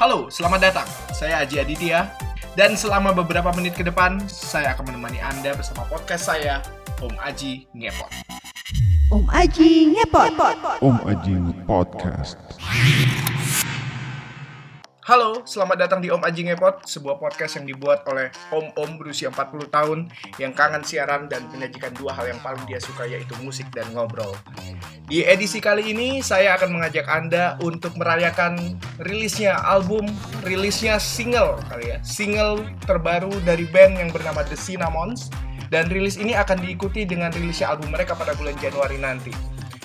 Halo, selamat datang. Saya Aji Aditya. Dan selama beberapa menit ke depan, saya akan menemani Anda bersama podcast saya, Om Aji Ngepot. Om Aji ngepot. Om Ajing Podcast. Halo, selamat datang di Om Aji Ngepot, sebuah podcast yang dibuat oleh om-om berusia 40 tahun yang kangen siaran dan menyajikan dua hal yang paling dia suka yaitu musik dan ngobrol. Di edisi kali ini, saya akan mengajak Anda untuk merayakan rilisnya album, rilisnya single kali ya, single terbaru dari band yang bernama The Cinnamons. Dan rilis ini akan diikuti dengan rilisnya album mereka pada bulan Januari nanti.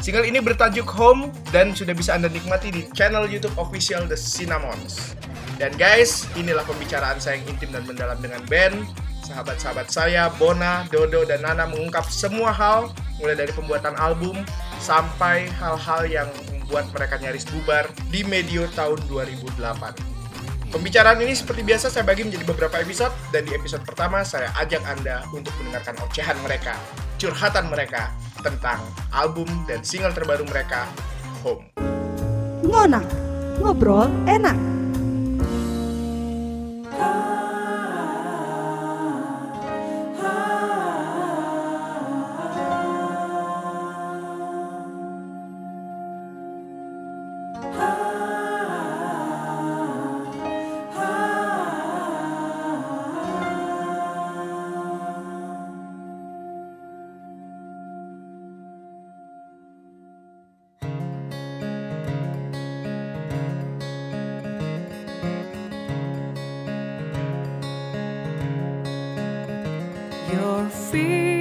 Single ini bertajuk Home dan sudah bisa Anda nikmati di channel YouTube official The Cinnamons. Dan guys, inilah pembicaraan saya yang intim dan mendalam dengan band. Sahabat-sahabat saya, Bona, Dodo, dan Nana mengungkap semua hal, mulai dari pembuatan album sampai hal-hal yang membuat mereka nyaris bubar di medio tahun 2008. Pembicaraan ini seperti biasa saya bagi menjadi beberapa episode dan di episode pertama saya ajak Anda untuk mendengarkan ocehan mereka, curhatan mereka tentang album dan single terbaru mereka, Home. Ngonang. Ngobrol enak. see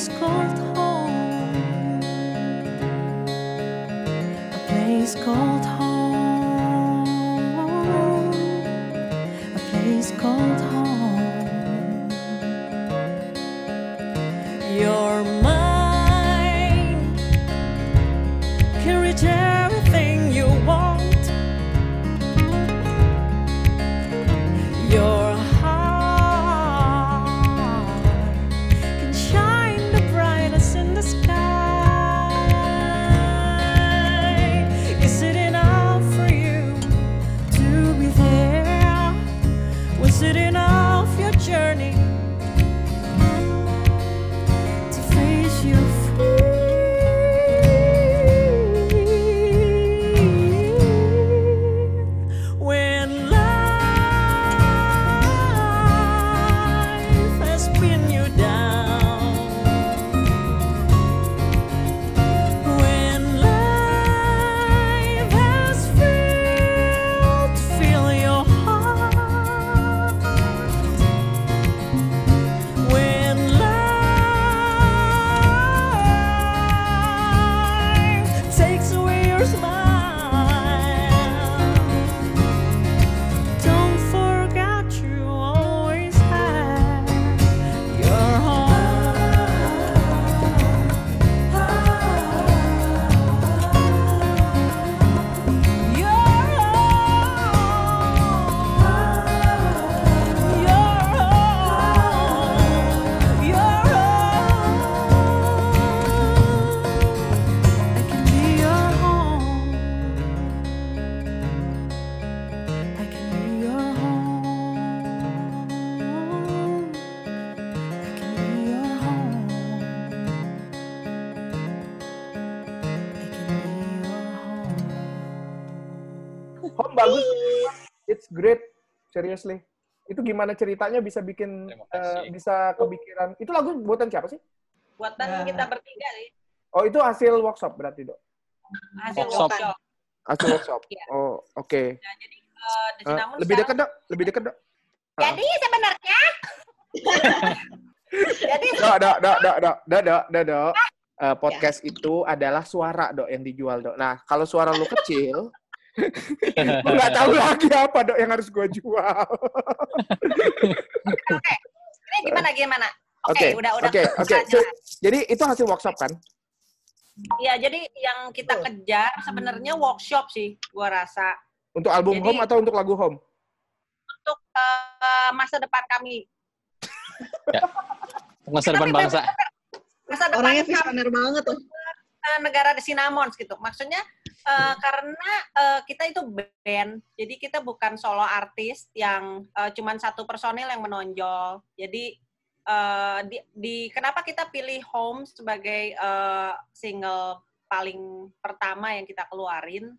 place called home. A place called home. Seriously. Itu gimana ceritanya bisa bikin eh, kasih. bisa kepikiran? Itu lagu buatan siapa sih? Buatan Nah. kita bertiga sih. Oh, itu hasil workshop berarti, Dok. Hasil Workshop. workshop. Hasil workshop. Iya. Oh, oke. Nah, jadi eh, di Eh, Cinnamon lebih dekat, Dok. Lebih dekat, Dok. Jadi sebenarnya jadi Dok, dok, dok, dok, dok, dok, dok, dok, dok. Eh, podcast itu adalah suara dok yang dijual dok. Nah kalau suara lu kecil, gue nggak tahu lagi apa dok yang harus gue jual. ini gimana gimana? Oke, Oke, udah udah. oke, oke. Jadi itu hasil workshop kan? Iya, jadi yang kita kejar sebenarnya workshop sih, gua rasa Untuk album Jadi- home atau untuk lagu home? untuk eh, masa depan kami. Masa depan bangsa. Masa depan Orangnya visioner banget tuh. eh, negara di Cinnamons gitu. Maksudnya eh, karena eh, kita itu band, jadi kita bukan solo artis yang eh, cuman satu personil yang menonjol. Jadi eh, di, di- kenapa kita pilih Home sebagai eh, single paling pertama yang kita keluarin?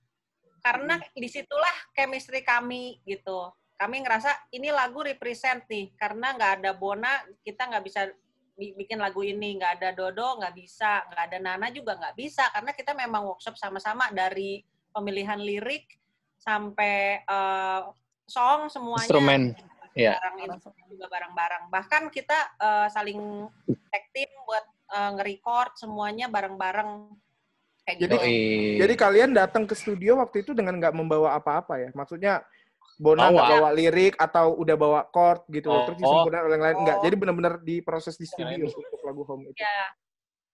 Karena di situlah chemistry kami gitu. Kami ngerasa ini lagu represent nih, karena nggak ada Bona, kita nggak bisa bi- bikin lagu ini nggak ada Dodo nggak bisa nggak ada Nana juga nggak bisa karena kita memang workshop sama-sama dari pemilihan lirik sampai eh, song semuanya Instrumen. Iya. barang instrumen juga barang-barang bahkan kita eh, saling tag team buat eh, nge-record semuanya bareng-bareng kayak gitu Jadi-. Jadi kalian datang ke studio waktu itu dengan nggak membawa apa-apa ya? Maksudnya Bona Bawa. nggak bawa lirik atau udah bawa chord gitu, Oh. terus disempurnakan oleh yang lain enggak. Oh. Jadi benar-benar diproses di studio ini. untuk lagu home itu. ya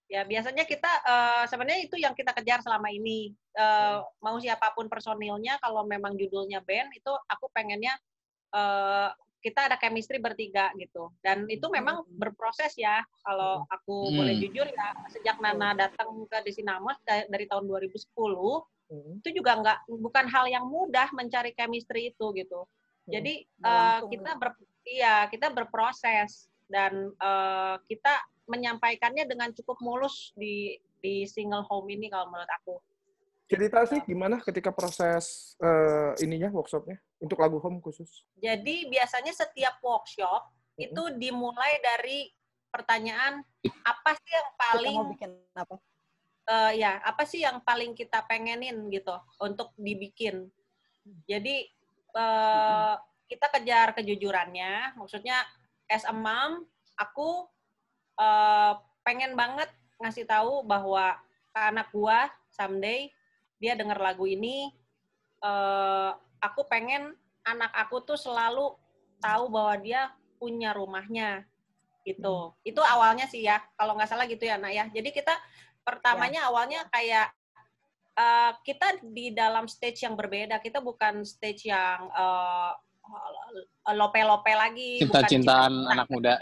ya biasanya kita eh, sebenarnya itu yang kita kejar selama ini Eh, mau siapa pun personilnya kalau memang judulnya band itu aku pengennya eh, kita ada chemistry bertiga gitu. Dan itu memang berproses ya kalau aku Hmm. boleh jujur ya sejak Nana datang ke Desinamos da- dari tahun 2010 Hmm. itu juga nggak bukan hal yang mudah mencari chemistry itu gitu. Jadi eh, Langsung kita ber iya kita berproses dan eh, kita menyampaikannya dengan cukup mulus di di single home ini kalau menurut aku Cerita sih gimana ketika proses eh, ininya workshopnya untuk lagu home khusus? Jadi biasanya setiap workshop Mm-mm. itu dimulai dari pertanyaan apa sih yang Kita paling mau bikin apa? eh, ya apa sih yang paling kita pengenin gitu untuk dibikin. Jadi eh, kita kejar kejujurannya, maksudnya as a mom aku eh, pengen banget ngasih tahu bahwa ke anak gua someday dia denger lagu ini eh, aku pengen anak aku tuh selalu tahu bahwa dia punya rumahnya gitu. Itu awalnya sih ya, kalau nggak salah gitu ya, Nak ya. Jadi kita pertamanya awalnya kayak eh, kita di dalam stage yang berbeda. Kita bukan stage yang eh, lope-lope lagi, Cinta-cintaan cinta- anak muda.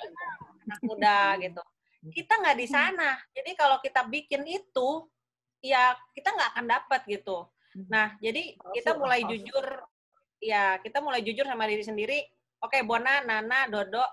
anak muda gitu. Kita nggak di sana. Jadi kalau kita bikin itu, ya kita nggak akan dapat gitu. Nah, jadi kita mulai jujur, ya kita mulai jujur sama diri sendiri. Oke, Bona, Nana, Dodo,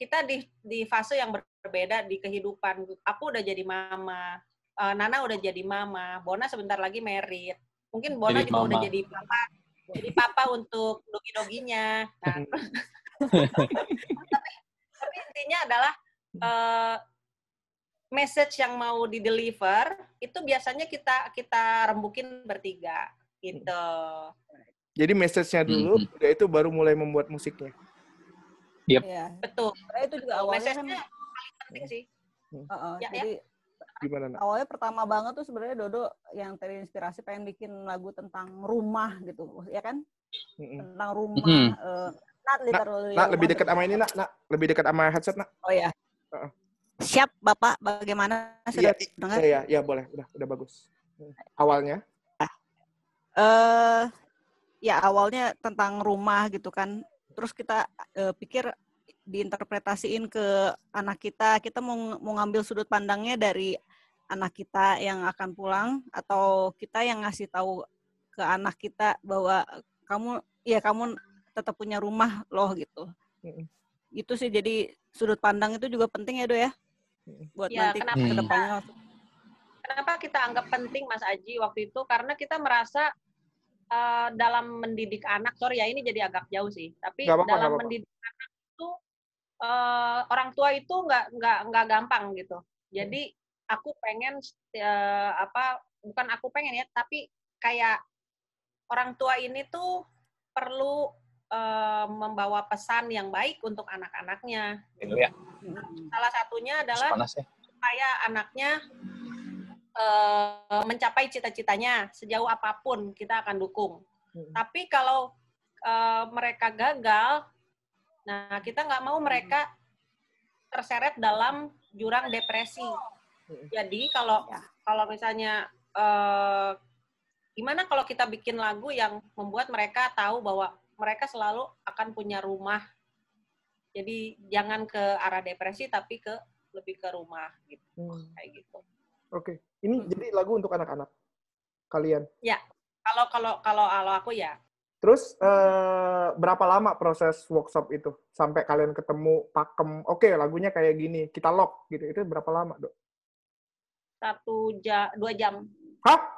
kita di di fase yang berbeda di kehidupan. Aku udah jadi mama, Eh, Nana udah jadi mama, Bona sebentar lagi merit. Mungkin Bona Jadi juga udah mama. jadi papa, jadi papa untuk dogi-doginya. Nah, tapi, tapi intinya adalah eh, message yang mau di deliver itu biasanya kita kita rembukin bertiga gitu. Jadi message-nya dulu, Mhm. udah itu baru mulai membuat musiknya. Iya. Betul. Sebenarnya itu juga awalnya kan, Message-nya paling penting sih. Heeh, Ya, ya. jadi Gimana, nak? awalnya pertama banget tuh sebenarnya Dodo yang terinspirasi pengen bikin lagu tentang rumah gitu, ya kan? Tentang rumah. Mhm. eh, not literally Nak, lebih rumah dekat sama ini, nak, nak. Lebih dekat sama headset, nak. Oh ya. Heeh. Siap, Bapak. Bagaimana? Iya, Sudah dengar? iya, iya, boleh. Udah, udah bagus. Awalnya, eh ya awalnya tentang rumah gitu kan. Terus kita eh, pikir diinterpretasiin ke anak kita, kita mau mau ngambil sudut pandangnya dari anak kita yang akan pulang atau kita yang ngasih tahu ke anak kita bahwa kamu ya kamu tetap punya rumah loh gitu. Mm-mm. Itu sih jadi sudut pandang itu juga penting ya, Do ya. Buat Ya, nanti kenapa ke kita- depannya. Kenapa kita anggap penting Mas Aji waktu itu? Karena kita merasa eh, dalam mendidik anak, sorry ya ini jadi agak jauh sih, tapi apa-apa, dalam mendidik anak itu eh, orang tua itu nggak nggak nggak gampang gitu. Jadi aku pengen eh, apa bukan aku pengen ya, tapi kayak orang tua ini tuh perlu eh, membawa pesan yang baik untuk anak-anaknya. Itu ya, Salah satunya adalah panas ya. supaya anaknya eh, mencapai cita-citanya sejauh apa pun kita akan dukung. Hmm. Tapi kalau eh, mereka gagal, nah kita nggak mau mereka terseret dalam jurang depresi. Hmm. Jadi kalau Ya. kalau misalnya eh, gimana kalau kita bikin lagu yang membuat mereka tahu bahwa mereka selalu akan punya rumah. Jadi jangan ke arah depresi tapi ke lebih ke rumah gitu Hmm, kayak gitu. Oke, ini Hmm. jadi lagu untuk anak-anak kalian. Kalau kalau kalau kalau aku ya Terus eh, berapa lama proses workshop itu sampai kalian ketemu pakem? Oke, lagunya kayak gini, kita lock gitu. Itu berapa lama, dok? satu jam dua jam. Hah?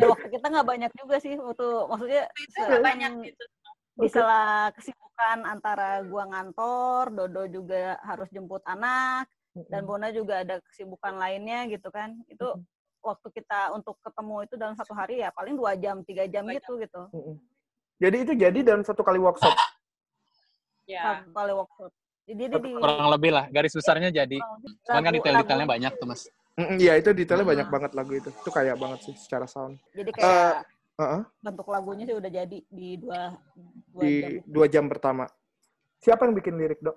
Ya, waktu kita nggak banyak juga sih waktu maksudnya Itu banyak gitu. di sela kesibukan antara gua ngantor, Dodo juga harus jemput anak, dan Bona juga ada kesibukan lainnya gitu kan. Itu waktu kita untuk ketemu itu dalam satu hari ya paling dua jam, tiga jam Dua gitu gitu. Mm-mm. Jadi itu jadi dalam satu kali workshop. Ya. Satu kali workshop. Jadi dia di Kurang lebih lah, garis besarnya jadi. Cuman kan detail-detailnya banyak tuh, Mas. Iya, itu detailnya banyak banget lagu itu. Itu kayak banget sih secara sound. Jadi kayak Heeh. bentuk lagunya sih udah jadi di dua, dua Di jam. dua jam pertama. Siapa yang bikin lirik, dok?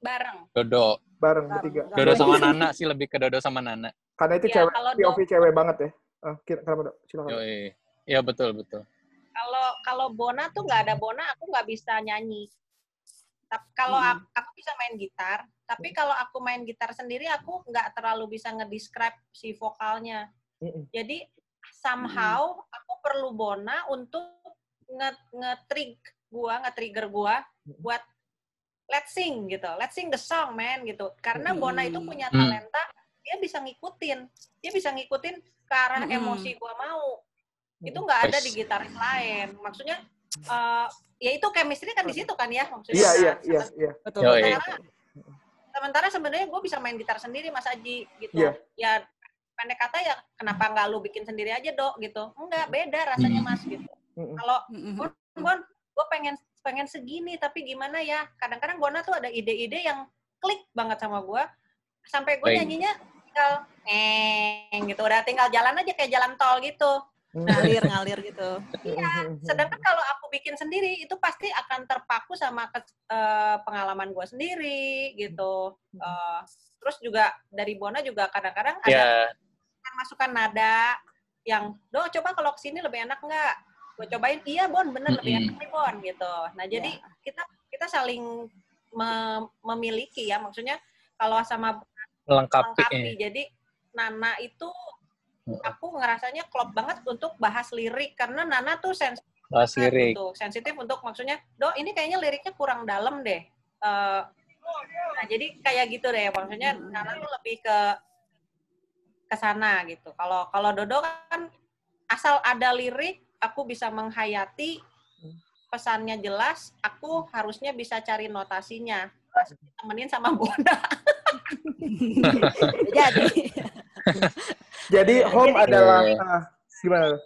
Bareng. Dodo. Bareng Bareng. bertiga. Dodo sama Nana sih lebih ke Dodo sama Nana. Karena itu Ya, cewek, kalau POV cewek banget ya. Ah, kira- kenapa, dok? Silakan. Yoi. Iya betul betul. Kalau kalau Bona tuh nggak ada Bona, aku nggak bisa nyanyi. Tapi kalau Hmm. aku, aku bisa main gitar, tapi kalau aku main gitar sendiri aku nggak terlalu bisa ngedescribe si vokalnya. Jadi somehow aku perlu Bona untuk nge nge-trig gua, nge-trigger gua buat let's sing gitu. Let's sing the song, man gitu. Karena Bona itu punya Hmm. talenta, dia bisa ngikutin. Dia bisa ngikutin ke arah emosi gua mau. Itu nggak ada di gitaris lain. Maksudnya eh, ya itu chemistry kan di situ kan ya maksudnya. Iya, iya, Nah, iya, iya. Betul. Sementara, sebenarnya gue bisa main gitar sendiri Mas Aji gitu. Iya. Ya pendek kata ya kenapa nggak lu bikin sendiri aja dok gitu. Enggak beda rasanya. Mas gitu. Kalau. Bon, Bon, gue pengen pengen segini tapi gimana ya? Kadang-kadang Bona tuh ada ide-ide yang klik banget sama gue. Sampai gue nyanyinya tinggal eng gitu. Udah tinggal jalan aja kayak jalan tol gitu. Ngalir ngalir gitu. Iya, sedangkan kalau aku bikin sendiri itu pasti akan terpaku sama ke- eh, pengalaman gue sendiri gitu. Eh, terus juga dari Bona juga kadang-kadang ada Ya, masukan nada yang, do coba kalau ke sini lebih enak nggak? Gue cobain, iya Bon, bener lebih Mm-mm. enak nih Bon gitu. Nah jadi kita kita saling me- memiliki ya, maksudnya kalau sama melengkapi. melengkapi. Jadi Nana itu aku ngerasanya klop banget untuk bahas lirik karena Nana tuh sensitif Bahas lirik. untuk sensitif untuk maksudnya, do ini kayaknya liriknya kurang dalam deh. Eh, nah jadi kayak gitu deh, maksudnya Nana tuh lebih ke ke sana gitu. Kalau kalau Dodo kan asal ada lirik, aku bisa menghayati pesannya jelas, aku harusnya bisa cari notasinya. Pas Temenin sama Bona. Jadi Jadi home Jadi- adalah Iya. ah, gimana?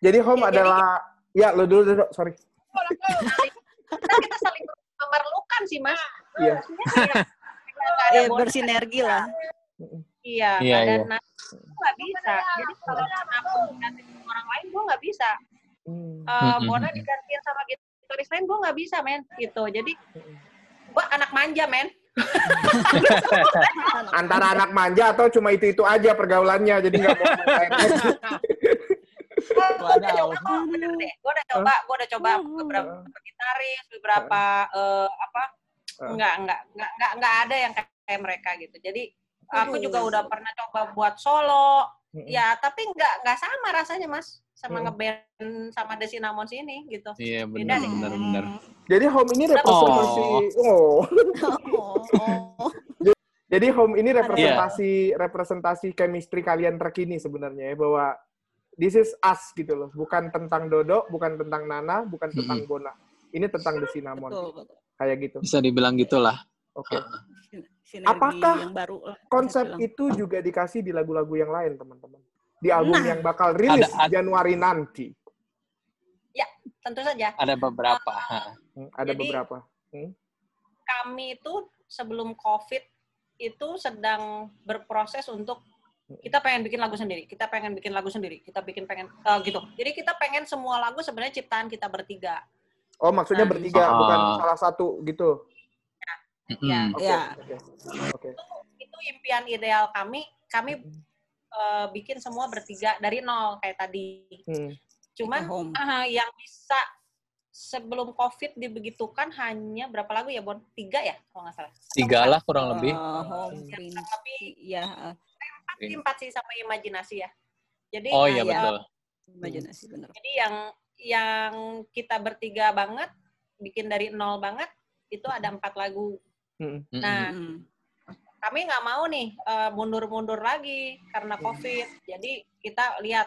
Jadi home Ya, jadi- adalah ya lo dulu dulu sorry. kita kita saling memerlukan sih mas. Iya. Ada eh, Bona, bersinergi lah. Iya, Iya, iya. nada itu nggak bisa. Jadi kalau aku digantiin orang lain, gue nggak bisa. Hmm. Eh, Mm-mm. Bona digantiin sama gitaris lain, gue nggak bisa, men. Gitu. Jadi gue anak manja, men. Antara anak manja atau cuma itu itu aja pergaulannya jadi nggak mau. Gue udah coba kok, bener deh. Gue udah coba, gue udah coba beberapa gitaris, beberapa eh, apa? Ah. Enggak, enggak, enggak, enggak, enggak ada yang kayak mereka gitu. Jadi aku juga udah pernah coba buat solo, ya tapi enggak enggak sama rasanya, Mas. Sama ngeband sama The Cinnamons ini gitu. Iya Beda benar benar benar. Jadi home ini representasi oh. Oh, oh. Jadi home ini representasi representasi chemistry kalian terkini sebenarnya ya bahwa this is us gitu loh, bukan tentang Dodo, bukan tentang Nana, bukan tentang Bona. Ini tentang The Cinnamon. Betul, betul. Kayak gitu. Bisa dibilang gitulah. Oke. Sin- Sinergi Apakah yang baru lah, bisa Konsep itu juga dikasih di lagu-lagu yang lain, teman-teman. Di album yang bakal rilis Ada- ada- Januari nanti. Tentu saja. Ada beberapa. ha. Hmm, Ada Jadi- beberapa. Hmm. Kami itu sebelum COVID itu sedang berproses untuk kita pengen bikin lagu sendiri, kita pengen bikin lagu sendiri, kita bikin pengen eh, gitu. Jadi kita pengen semua lagu sebenarnya ciptaan kita bertiga. Oh, maksudnya Nah. bertiga, Ah. bukan salah satu gitu. Mm-mm. Oke. Iya. Oke. Oke. Itu impian ideal kami. Kami eh, bikin semua bertiga dari nol kayak tadi. Hmm. Cuman ah, yang bisa sebelum COVID dibegitukan hanya berapa lagu ya, Bon? Tiga ya, kalau nggak salah. Tiga lah kurang lebih. Yang Prince, lebih ya, eh, empat sih, empat sih sama imajinasi ya. Jadi Oh ah, iya ya, betul. imajinasi bener. Jadi yang yang kita bertiga banget, bikin dari nol banget, itu ada empat lagu. Hmm. Nah, kami nggak mau nih eh, mundur-mundur lagi karena COVID. Jadi kita lihat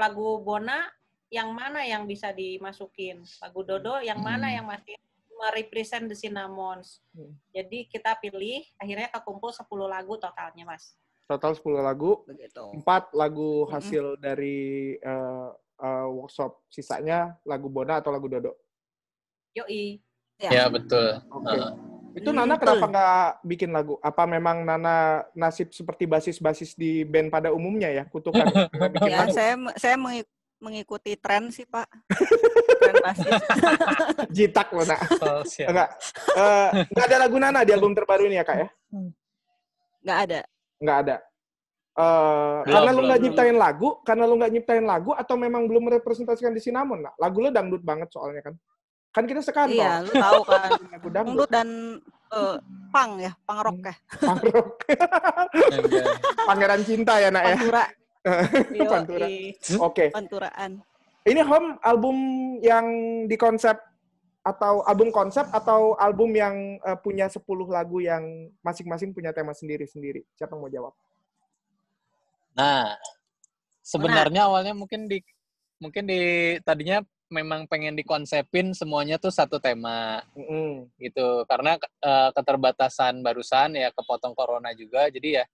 lagu Bona yang mana yang bisa dimasukin, lagu Dodo yang mana Hmm. yang masih merepresent The Cinnamons. Hmm. Jadi kita pilih, akhirnya kekumpul 10 lagu totalnya, Mas. Total 10 lagu, Begitu. empat lagu hasil dari eh, eh, workshop. Sisanya lagu Bona atau lagu Dodo. Yoi. Ya betul. Oke. Heeh. Itu Nana Betul. kenapa nggak bikin lagu? Apa memang Nana nasib seperti basis-basis di band pada umumnya ya? Kutukan bikin Ya, lagu? saya saya mengikuti tren sih, Pak. tren basis. Jitak loh, Nak. Oh, siap. Enggak. Eh, ada lagu Nana di album terbaru ini ya, Kak ya? Nggak ada. Nggak ada. Eh, Belum, karena lu belum, nggak belum. nyiptain lagu, karena lu nggak nyiptain lagu, atau memang belum merepresentasikan di Cinnamon, nak? Lagu lu dangdut banget soalnya kan? Kan kita sekantor. Iya, lu tahu kan. Lagu dangdut. Dangdut dan eh, pang ya, pang rock ya. Punk rock. Enggak. Pangeran cinta ya, nak ya? Pantura. Pantura. Oke. Panturaan. Ini Home album yang dikonsep atau album konsep atau album yang eh, punya 10 lagu yang masing-masing punya tema sendiri-sendiri. Siapa yang mau jawab? Nah, sebenarnya awalnya mungkin di mungkin di tadinya memang pengen dikonsepin semuanya tuh satu tema Mm-mm. gitu karena eh, keterbatasan barusan ya kepotong corona juga jadi ya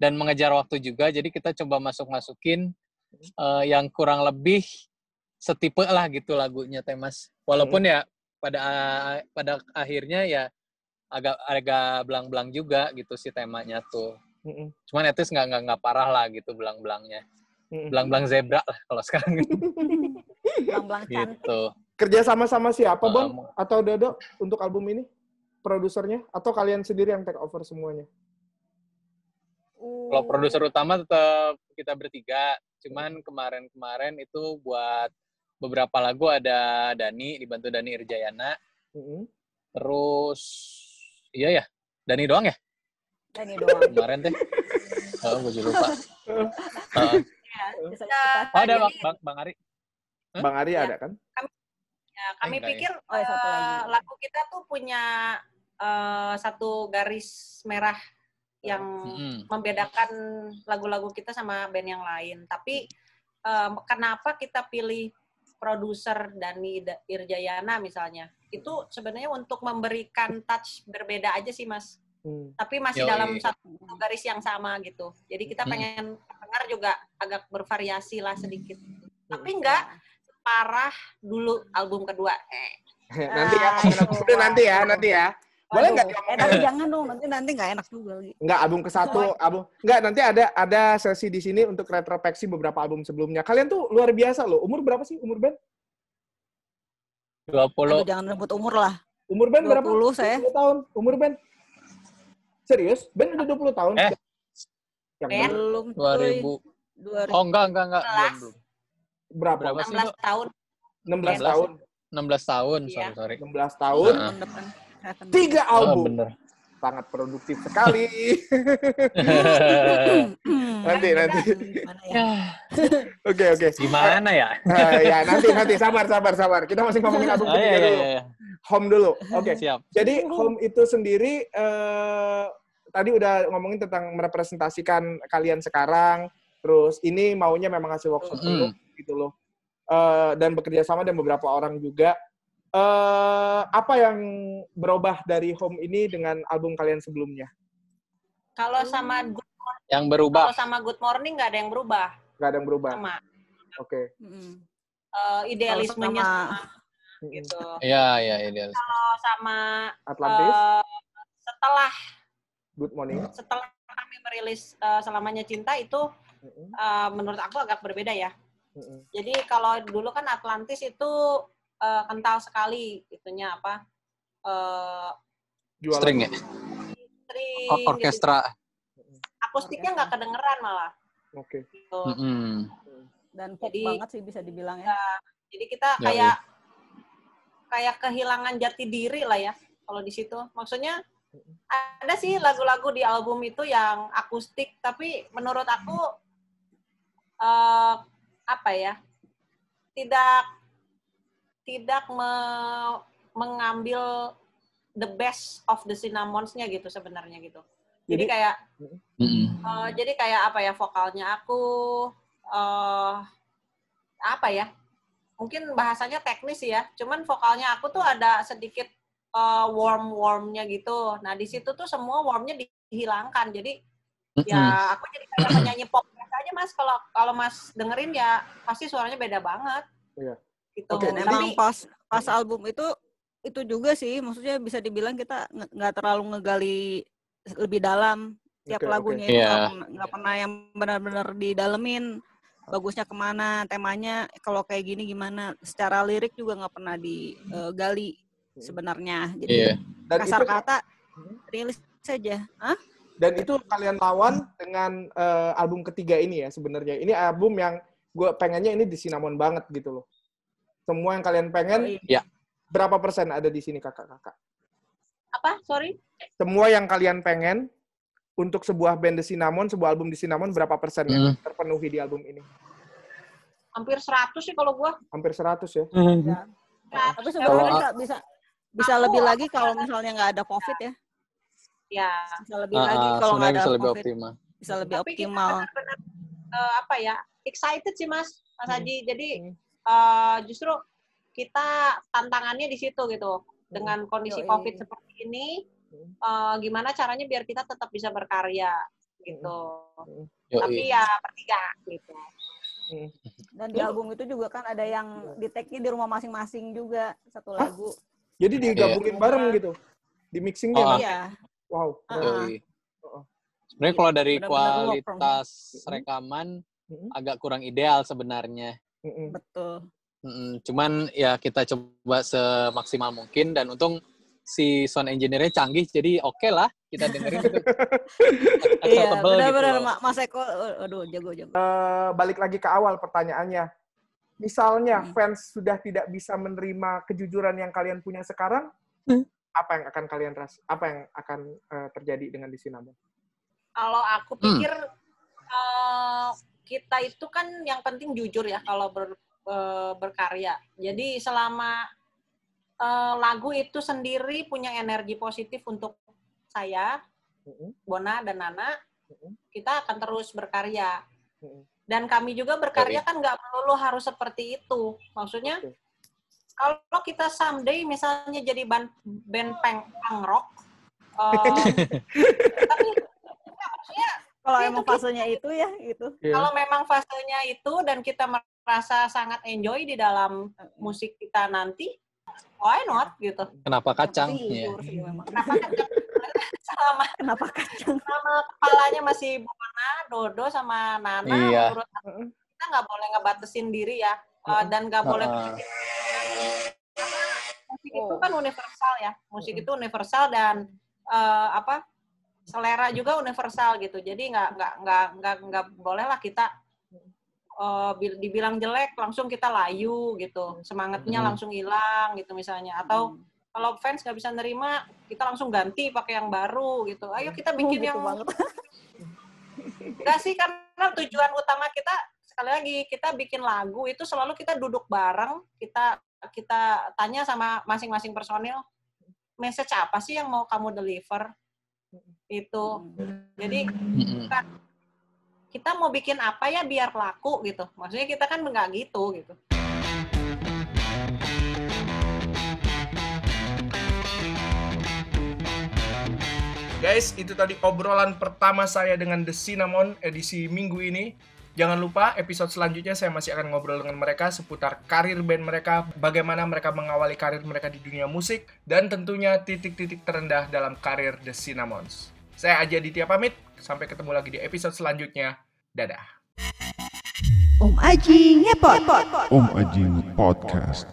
dan mengejar waktu juga jadi kita coba masuk masukin eh, yang kurang lebih setipe lah gitu lagunya temas walaupun ya pada pada akhirnya ya agak agak belang-belang juga gitu si temanya tuh Mm-mm. cuman least nggak nggak nggak parah lah gitu belang-belangnya Mm-mm. belang-belang zebra lah kalau sekarang Belang-belang cantik. gitu Kerja sama sama siapa, Uh, Bon? Atau Dodo untuk album ini? Produsernya? Atau kalian sendiri yang take over semuanya? Kalau produser utama tetap kita bertiga. Cuman kemarin-kemarin itu buat beberapa lagu ada Dani, dibantu Dani Irjayana. Mm-mm. Terus, iya ya, Dani doang ya Dani doang. kemarin teh. Oh, gue juga lupa. Bisa- Ya, oh, ada Bang, Bang, Bang Ari. Hah? Bang Ari Ya. ada kan? ya, kami Eh, enggak ya. pikir Oh, ya, satu eh, lagi. lagu kita tuh punya eh, satu garis merah yang Mm-mm. membedakan lagu-lagu kita sama band yang lain. Tapi em, kenapa kita pilih produser Dani Da- Irjayana misalnya? Itu sebenarnya untuk memberikan touch berbeda aja sih, Mas. Hmm. Tapi masih Yoi. dalam satu garis yang sama gitu. Jadi kita Hmm. pengen dengar juga agak bervariasi lah sedikit. Tapi enggak parah dulu album kedua. Eh, nanti ya, Ah, nanti, itu. nanti ya, nanti ya. Boleh nggak? Eh, tapi jangan dong, nanti nanti nggak enak juga. Gi. Enggak, album ke satu, album. Enggak, nanti ada ada sesi di sini untuk retrospeksi beberapa album sebelumnya. Kalian tuh luar biasa loh. Umur berapa sih umur band? 20 Aduh, jangan rebut umur lah. Umur band berapa? 20 saya. 20 tahun. Umur band? Serius? Band udah 20 tahun? Eh. Yang Ben? bener. Belum. 2000. 2000. Oh, enggak, enggak, enggak. Belum, belum. berapa? berapa sih, 16 tahun. 16 16 tahun. 16 tahun, Iya. sorry, sorry. 16 tahun. Heeh. tahun Tiga Oh, album. bener. Sangat produktif sekali. Nanti, nanti. Gimana ya? Oke, oke. Gimana ya? Ya, nanti, nanti. Sabar, sabar, sabar. Kita masih ngomongin album Oh, iya, ketiga iya, dulu. iya. Home dulu. Oke. Siap. Jadi home itu sendiri eh, tadi udah ngomongin tentang merepresentasikan kalian sekarang, terus ini maunya memang hasil workshop Mm. dulu gitu loh. Eh, dan bekerja sama dengan beberapa orang juga. Eh, apa yang berubah dari Home ini dengan album kalian sebelumnya? Kalau sama good, Yang kalau berubah. sama Good Morning nggak ada yang berubah Gak ada yang berubah. sama Oke. Mm. Eh, idealismenya sama- sama gitu. Iya, iya, idealis. Kalau sama Atlantis, eh, setelah Good Morning. setelah kami merilis eh, selamanya cinta itu eh, menurut aku agak berbeda ya. Jadi kalau dulu kan Atlantis itu eh, kental sekali itunya apa? Eh, Jualan. String ya? string, Or- gitu. orkestra. Akustiknya nggak kedengeran malah. Oke. Gitu. Mm-mm. Dan pop Jadi- banget sih bisa dibilang ya. Jadi kita Ya, kayak kayak kehilangan jati diri lah ya kalau di situ. Maksudnya ada sih lagu-lagu di album itu yang akustik, tapi menurut aku eh, apa ya tidak tidak me- mengambil the best of the cinnamons-nya gitu sebenarnya gitu. Jadi Jadi- kayak Mm-mm. Eh, jadi kayak apa ya vokalnya aku eh apa ya? Mungkin bahasanya teknis ya. Cuman vokalnya aku tuh ada sedikit eh, warm-warmnya gitu. Nah, di situ tuh semua warmnya dihilangkan. Jadi Mm-mm. ya aku jadi kayak penyanyi pop biasa aja Mas. Kalau kalau Mas dengerin ya pasti suaranya beda banget. Iya. Gitu. Oke, Dan jadi- emang pas pas album itu itu juga sih, maksudnya bisa dibilang kita nggak terlalu ngegali lebih dalam tiap oke. lagunya itu Iya. nggak pernah, yang benar-benar didalemin bagusnya ke mana temanya kalau kayak gini gimana secara lirik juga nggak pernah digali sebenarnya jadi Iya. Dan kasar itu kata rilis saja Hah? dan itu kalian lawan dengan eh, album ketiga ini ya sebenarnya. Ini album yang gue pengennya ini di Cinnamon banget gitu loh. Semua yang kalian pengen Oh, iya. berapa persen ada di sini kakak-kakak? Apa? Sorry. Semua yang kalian pengen untuk sebuah band The Cinnamon, sebuah album The Cinnamon berapa persen yang Mm. terpenuhi di album ini? Hampir 100 sih kalau gua. Hampir 100 ya. tapi sebenarnya bisa bisa bisa Aku- lebih lagi kalau misalnya nggak ada covid ya Ya. bisa lebih Ah, lagi ah, kalau nggak ada bisa lebih covid optimal. bisa lebih Tapi kita optimal benar-benar eh, apa ya excited sih mas mas Hmm. Haji jadi Hmm. Eh, justru kita tantangannya di situ gitu dengan kondisi Yoi. covid seperti ini Hmm. eh, gimana caranya biar kita tetap bisa berkarya gitu Yoi. tapi ya bertiga gitu dan di album itu juga kan ada yang di tag-nya di rumah masing-masing juga satu Hah? lagu Jadi digabungin Iya. bareng gitu. Di mixing Oh, ah. dia. iya Wow. Ah, Yoi. Heeh. Sebenarnya kalau dari kualitas rekaman agak kurang ideal sebenarnya. Mm-mm. betul Mm-mm. Cuman ya kita coba semaksimal mungkin dan untung si sound engineer-nya canggih jadi oke lah kita dengerin itu iya gitu benar-benar. Ma- Mas Eko aduh jago jago Eh, balik lagi ke awal pertanyaannya. Misalnya Hmm. fans sudah tidak bisa menerima kejujuran yang kalian punya sekarang, Hmm. apa yang akan kalian ras apa yang akan eh, terjadi dengan di Cinnamon? kalau aku Hmm. pikir eh, kita itu kan yang penting jujur ya kalau ber, eh, berkarya jadi selama eh, lagu itu sendiri punya energi positif untuk saya. Bona dan Nana, kita akan terus berkarya. Dan kami juga berkarya kan nggak melulu harus seperti itu. Maksudnya, Oke. kalau kita someday misalnya jadi band, band punk, punk rock, eh, tapi kalau Itu emang fasenya itu ya itu Iya. kalau memang fasenya itu dan kita merasa sangat enjoy di dalam musik kita nanti, why not gitu. Kenapa kacang? Iya. memang. Kenapa kacang? selama kenapa kacang sama kepalanya masih Bona, Dodo sama Nana, Iya. menurut aku kita nggak boleh ngebatasin diri ya, Uh, dan nggak boleh Ah. musik itu kan universal ya, musik itu universal dan uh, apa selera juga universal gitu, jadi nggak nggak nggak nggak nggak boleh lah kita uh, bil- dibilang jelek langsung kita layu gitu, semangatnya Hmm. langsung hilang gitu misalnya, atau kalau fans nggak bisa nerima kita langsung ganti pakai yang baru gitu, ayo kita bikin gitu yang banget. Enggak sih, karena tujuan utama kita sekali lagi kita bikin lagu itu selalu kita duduk bareng, kita kita tanya sama masing-masing personil, message apa sih yang mau kamu deliver? Itu. Jadi Mm-mm. kita mau bikin apa ya biar laku gitu. Maksudnya kita kan nggak gitu gitu. Guys, itu tadi obrolan pertama saya dengan The Cinnamon edisi minggu ini. Jangan lupa episode selanjutnya saya masih akan ngobrol dengan mereka seputar karir band mereka, bagaimana mereka mengawali karir mereka di dunia musik, dan tentunya titik-titik terendah dalam karir The Cinnamons. Saya Aji Aditya pamit, sampai ketemu lagi di episode selanjutnya. Dadah. Om Aji ngepot. Om Ajing Podcast.